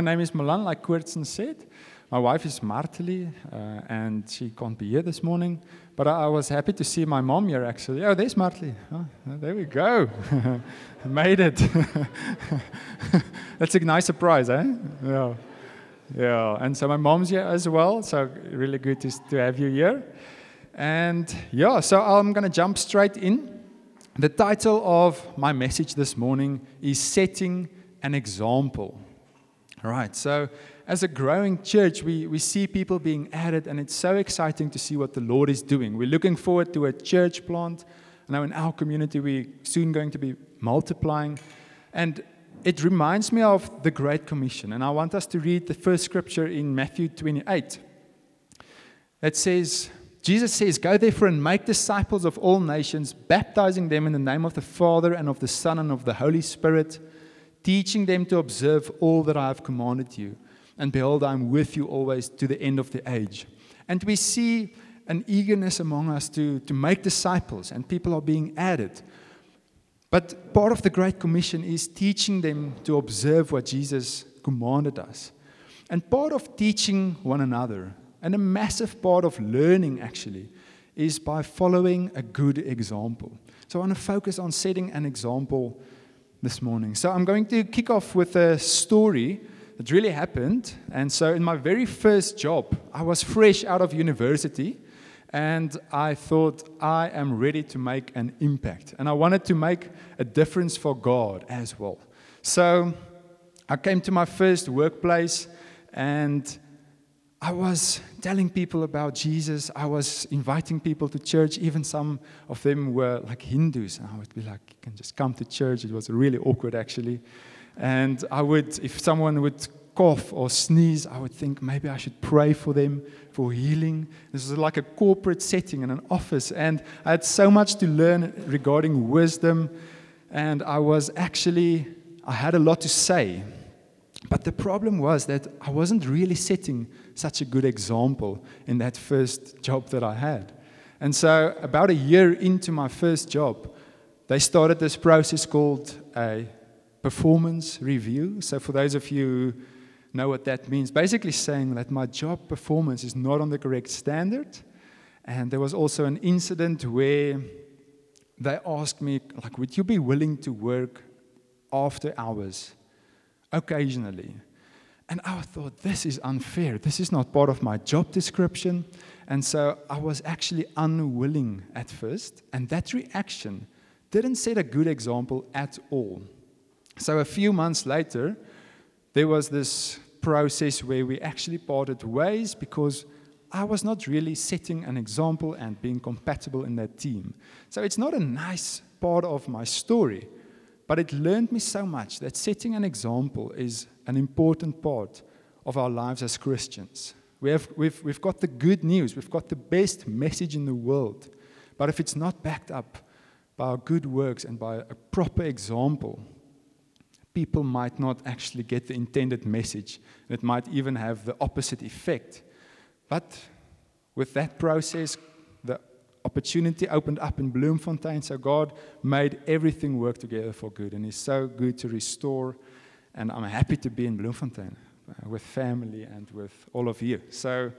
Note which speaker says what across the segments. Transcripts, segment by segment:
Speaker 1: My name is Malan, like Koortsen said. My wife is Marteli, uh, and she can't be here this morning. But I, I, was happy to see my mom here, actually. Oh, there's Marteli. Oh, there we go. Made it. That's a nice surprise, eh? Yeah. Yeah. And so my mom's here as well. So really good to, to have you here. And yeah, so I'm going to jump straight in. The title of my message this morning is Setting an Example. All right. So as a growing church, we, we see people being added, and it's so exciting to see what the Lord is doing. We're looking forward to a church plant. Now, in our community, we're soon going to be multiplying. And it reminds me of the Great Commission. And I want us to read the first scripture in Matthew 28. It says, Jesus says, Go therefore and make disciples of all nations, baptizing them in the name of the Father and of the Son and of the Holy Spirit, teaching them to observe all that I have commanded you and behold, I am with you always to the end of the age. And we see an eagerness among us to, to make disciples, and people are being added. But part of the Great Commission is teaching them to observe what Jesus commanded us. And part of teaching one another, and a massive part of learning actually, is by following a good example. So I want to focus on setting an example this morning. So I'm going to kick off with a story that really happened. And so, in my very first job, I was fresh out of university and I thought, I am ready to make an impact. And I wanted to make a difference for God as well. So, I came to my first workplace and I was telling people about Jesus. I was inviting people to church. Even some of them were like Hindus. And I would be like, you can just come to church. It was really awkward, actually. And I would, if someone would cough or sneeze, I would think maybe I should pray for them for healing. This is like a corporate setting in an office. And I had so much to learn regarding wisdom. And I was actually, I had a lot to say. But the problem was that I wasn't really setting such a good example in that first job that I had. And so, about a year into my first job, they started this process called a performance review. So, for those of you who know what that means, basically saying that my job performance is not on the correct standard. And there was also an incident where they asked me, like, would you be willing to work after hours occasionally? And I thought, this is unfair. This is not part of my job description. And so I was actually unwilling at first. And that reaction didn't set a good example at all. So a few months later, there was this process where we actually parted ways because I was not really setting an example and being compatible in that team. So it's not a nice part of my story, but it learned me so much that setting an example is an important part of our lives as Christians. We have, we've, we've got the good news, we've got the best message in the world, but if it's not backed up by our good works and by a proper example, people might not actually get the intended message. It might even have the opposite effect. But with that process, opportunity opened up in Bloemfontein. So God made everything work together for good. And He's so good to restore. And I'm happy to be in Bloemfontein uh, with family and with all of you. So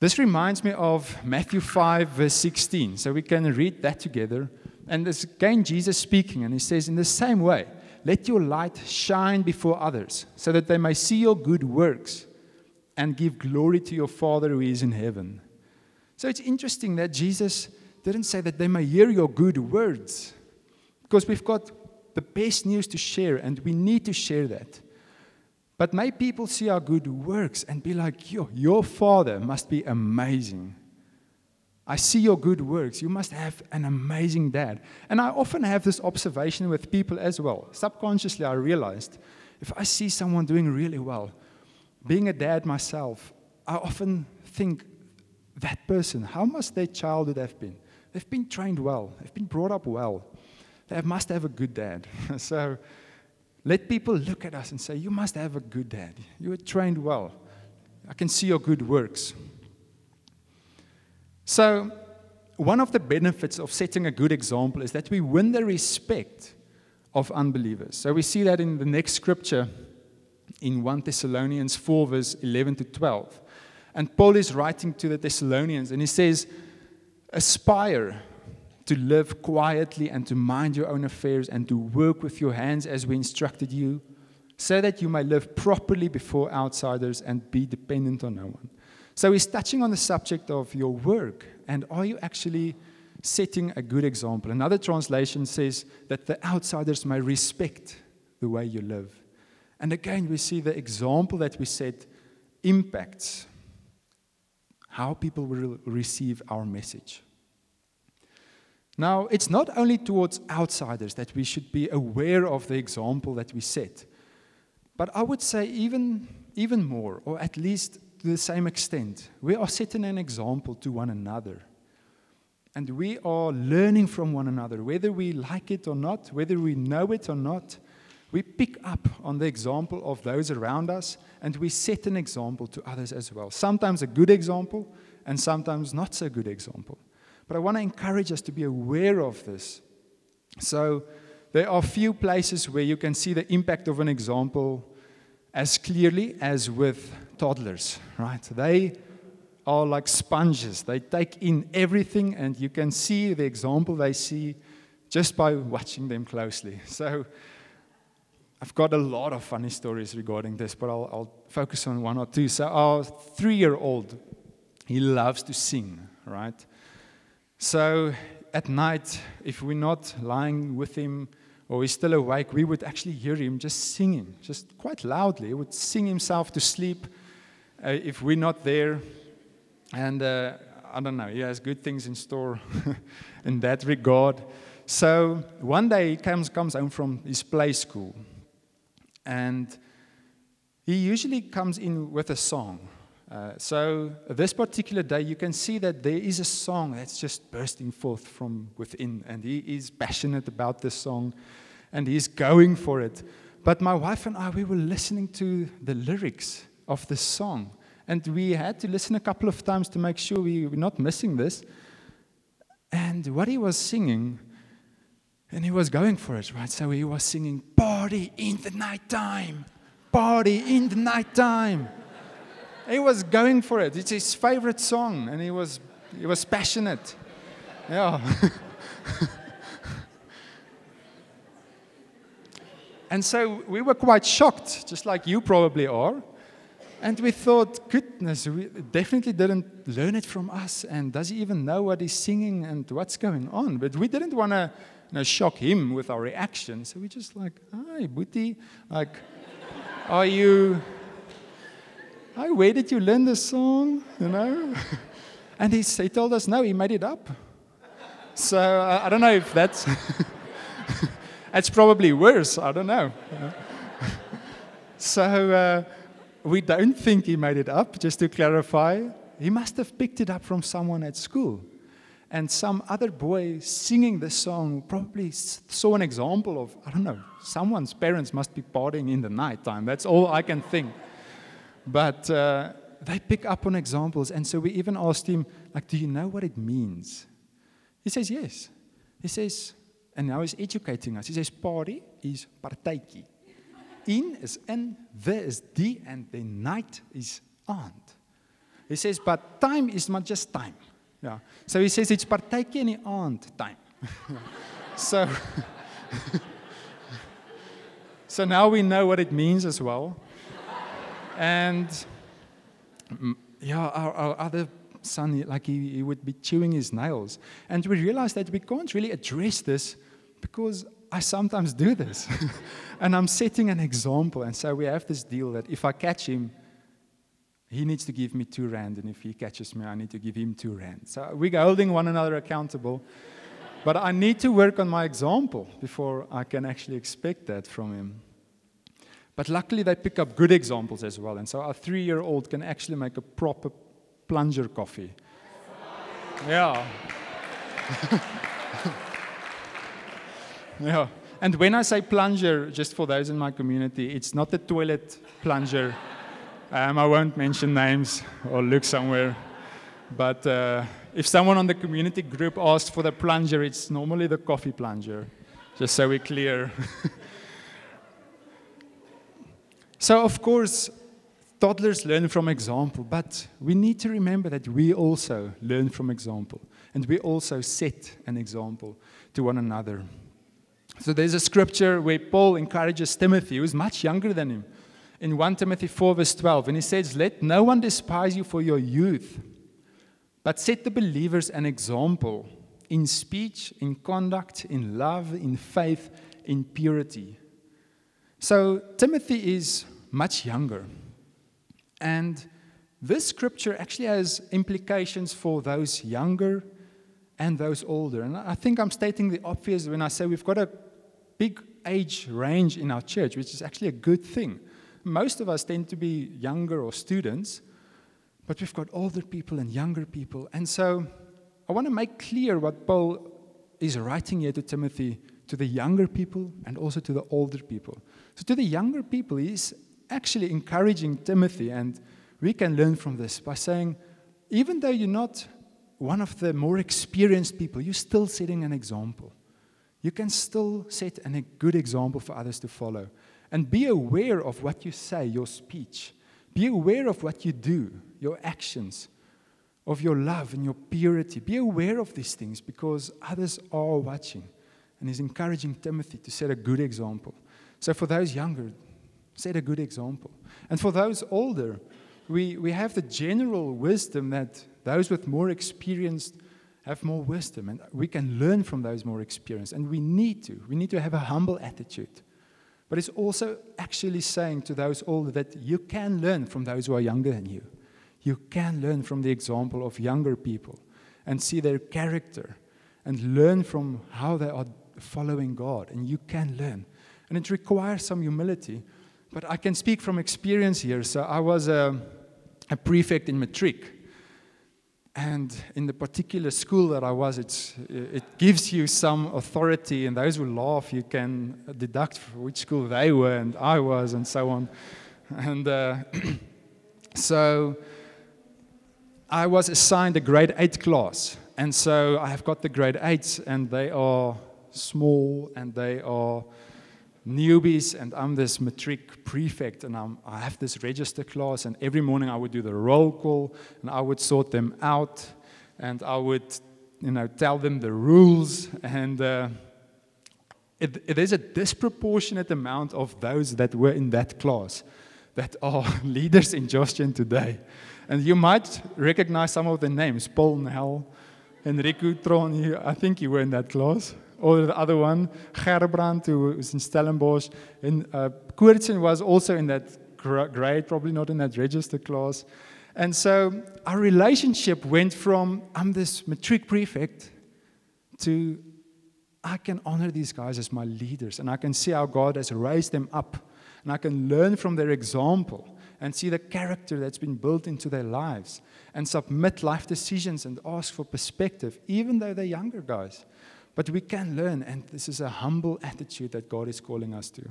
Speaker 1: this reminds me of Matthew 5, verse 16. So we can read that together. And this again Jesus speaking, and he says, In the same way, let your light shine before others, so that they may see your good works and give glory to your Father who is in heaven. So it's interesting that Jesus didn't say that they may hear your good words, because we've got the best news to share, and we need to share that. But may people see our good works and be like, Yo, your Father must be amazing. I see your good works. You must have an amazing dad. And I often have this observation with people as well. Subconsciously, I realized if I see someone doing really well, being a dad myself, I often think that person, how must their childhood have been? They've been trained well, they've been brought up well. They must have a good dad. so let people look at us and say, You must have a good dad. You were trained well. I can see your good works. So, one of the benefits of setting a good example is that we win the respect of unbelievers. So, we see that in the next scripture in 1 Thessalonians 4, verse 11 to 12. And Paul is writing to the Thessalonians, and he says, Aspire to live quietly and to mind your own affairs and to work with your hands as we instructed you, so that you may live properly before outsiders and be dependent on no one. So he's touching on the subject of your work and are you actually setting a good example? Another translation says that the outsiders may respect the way you live. And again, we see the example that we set impacts how people will receive our message. Now, it's not only towards outsiders that we should be aware of the example that we set, but I would say even, even more, or at least to the same extent, we are setting an example to one another. And we are learning from one another, whether we like it or not, whether we know it or not. We pick up on the example of those around us and we set an example to others as well. Sometimes a good example and sometimes not so good example. But I want to encourage us to be aware of this. So, there are few places where you can see the impact of an example as clearly as with toddlers, right? They are like sponges. They take in everything, and you can see the example they see just by watching them closely. So, I've got a lot of funny stories regarding this, but I'll, I'll focus on one or two. So, our three year old, he loves to sing, right? So at night, if we're not lying with him or he's still awake, we would actually hear him just singing, just quite loudly. He would sing himself to sleep uh, if we're not there. And uh, I don't know, he has good things in store in that regard. So one day he comes, comes home from his play school. And he usually comes in with a song. Uh, so, this particular day, you can see that there is a song that's just bursting forth from within, and he is passionate about this song and he's going for it. But my wife and I, we were listening to the lyrics of the song, and we had to listen a couple of times to make sure we were not missing this. And what he was singing, and he was going for it, right? So he was singing, Party in the nighttime, party in the nighttime he was going for it. It's his favorite song, and he was, he was passionate. Yeah. and so we were quite shocked, just like you probably are. And we thought, goodness, we definitely didn't learn it from us. And does he even know what he's singing and what's going on? But we didn't want to you know, shock him with our reaction. So we're just like, hi, Booty, like, are you Hi, where did you learn this song? You know? And he, he told us, no, he made it up. So uh, I don't know if that's. it's probably worse. I don't know. so uh, we don't think he made it up, just to clarify. He must have picked it up from someone at school. And some other boy singing this song probably saw an example of, I don't know, someone's parents must be partying in the night time. That's all I can think. But uh, they pick up on examples. And so we even asked him, like, do you know what it means? He says, yes. He says, and now he's educating us. He says, party is partytjie. In is in, there is the and the night is aand. He says, but time is not just time. Yeah. So he says it's partytjie in time. so, so now we know what it means as well. And yeah, our, our other son, like he, he would be chewing his nails. And we realized that we can't really address this because I sometimes do this. and I'm setting an example. And so we have this deal that if I catch him, he needs to give me two rand. And if he catches me, I need to give him two rand. So we're holding one another accountable. but I need to work on my example before I can actually expect that from him. But luckily, they pick up good examples as well. And so our three year old can actually make a proper plunger coffee. Yeah. yeah. And when I say plunger, just for those in my community, it's not the toilet plunger. Um, I won't mention names or look somewhere. But uh, if someone on the community group asks for the plunger, it's normally the coffee plunger, just so we're clear. So, of course, toddlers learn from example, but we need to remember that we also learn from example, and we also set an example to one another. So, there's a scripture where Paul encourages Timothy, who's much younger than him, in 1 Timothy 4, verse 12, and he says, Let no one despise you for your youth, but set the believers an example in speech, in conduct, in love, in faith, in purity. So Timothy is much younger. And this scripture actually has implications for those younger and those older. And I think I'm stating the obvious when I say we've got a big age range in our church, which is actually a good thing. Most of us tend to be younger or students, but we've got older people and younger people. And so I want to make clear what Paul is writing here to Timothy, to the younger people and also to the older people. So, to the younger people, he's actually encouraging Timothy, and we can learn from this by saying, even though you're not one of the more experienced people, you're still setting an example. You can still set a good example for others to follow. And be aware of what you say, your speech. Be aware of what you do, your actions, of your love and your purity. Be aware of these things because others are watching. And he's encouraging Timothy to set a good example. So, for those younger, set a good example. And for those older, we, we have the general wisdom that those with more experience have more wisdom. And we can learn from those more experienced. And we need to. We need to have a humble attitude. But it's also actually saying to those older that you can learn from those who are younger than you. You can learn from the example of younger people and see their character and learn from how they are following God. And you can learn. And it requires some humility. But I can speak from experience here. So I was a, a prefect in matric. And in the particular school that I was, it's, it gives you some authority, and those who laugh, you can deduct which school they were and I was, and so on. And uh, so I was assigned a grade 8 class. And so I have got the grade 8s, and they are small and they are newbies, and I'm this matric prefect, and I'm, I have this register class, and every morning I would do the roll call, and I would sort them out, and I would, you know, tell them the rules, and uh, it, it, there's a disproportionate amount of those that were in that class that are leaders in JoshGen today. And you might recognize some of the names, Paul Nell, Enrico Tron, I think you were in that class or the other one, Gerbrand, who was in Stellenbosch. And uh, was also in that grade, probably not in that register class. And so our relationship went from I'm this matric prefect to I can honor these guys as my leaders, and I can see how God has raised them up, and I can learn from their example and see the character that's been built into their lives and submit life decisions and ask for perspective, even though they're younger guys. But we can learn, and this is a humble attitude that God is calling us to.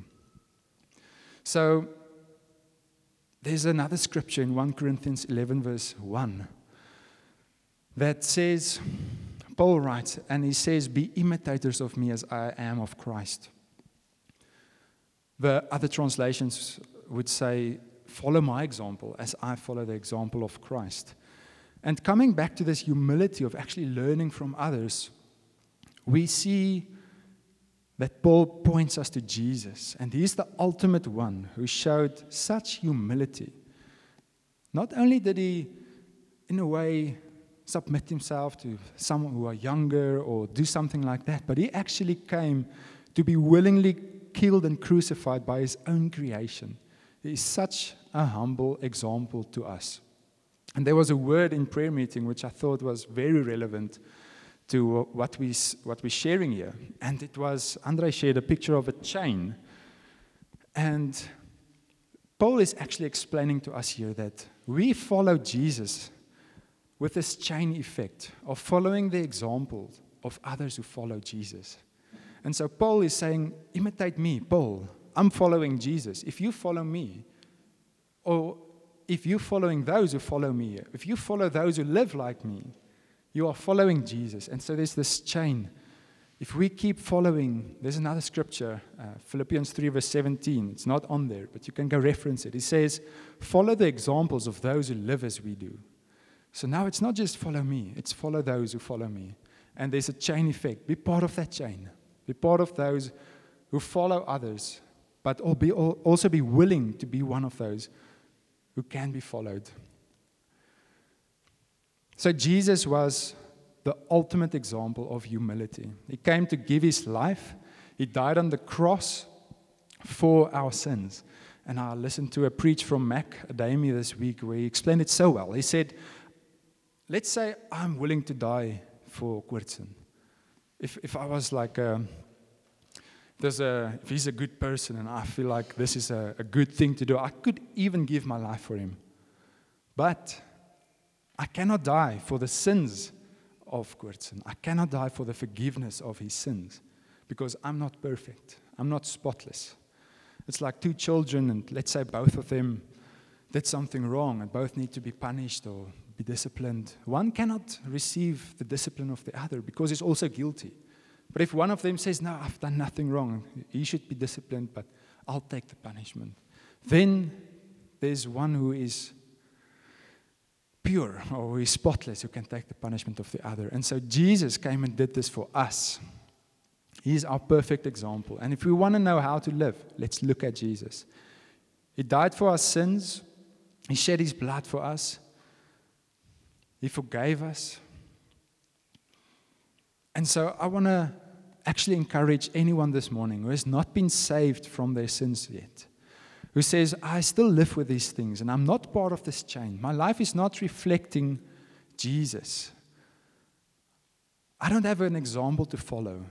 Speaker 1: So, there's another scripture in 1 Corinthians 11, verse 1, that says, Paul writes, and he says, Be imitators of me as I am of Christ. The other translations would say, Follow my example as I follow the example of Christ. And coming back to this humility of actually learning from others, we see that Paul points us to Jesus, and he's the ultimate one who showed such humility. Not only did he, in a way, submit himself to someone who are younger or do something like that, but he actually came to be willingly killed and crucified by his own creation. He is such a humble example to us. And there was a word in prayer meeting which I thought was very relevant to what, we, what we're sharing here. And it was, Andre shared a picture of a chain. And Paul is actually explaining to us here that we follow Jesus with this chain effect of following the example of others who follow Jesus. And so Paul is saying, imitate me, Paul. I'm following Jesus. If you follow me, or if you're following those who follow me, if you follow those who live like me, you are following Jesus. And so there's this chain if we keep following, there's another scripture, uh, Philippians 3, verse 17. It's not on there, but you can go reference it. It says, Follow the examples of those who live as we do. So now it's not just follow me, it's follow those who follow me. And there's a chain effect. Be part of that chain. Be part of those who follow others, but also be willing to be one of those who can be followed. So Jesus was the ultimate example of humility. He came to give his life, he died on the cross for our sins. And I listened to a preach from Mac Adami this week where he explained it so well. He said, Let's say I'm willing to die for Koortsen. If, if I was like, a, there's a, if he's a good person and I feel like this is a, a good thing to do, I could even give my life for him. But I cannot die for the sins of Koortsen. I cannot die for the forgiveness of his sins because I'm not perfect. I'm not spotless. It's like two children, and let's say both of them did something wrong and both need to be punished or be disciplined. One cannot receive the discipline of the other because he's also guilty. But if one of them says, No, I've done nothing wrong, he should be disciplined, but I'll take the punishment, then there's one who is pure or who is spotless who can take the punishment of the other. And so Jesus came and did this for us. He is our perfect example. And if we want to know how to live, let's look at Jesus. He died for our sins, He shed His blood for us, He forgave us. And so I want to actually encourage anyone this morning who has not been saved from their sins yet who says, I still live with these things and I'm not part of this chain. My life is not reflecting Jesus. I don't have an example to follow.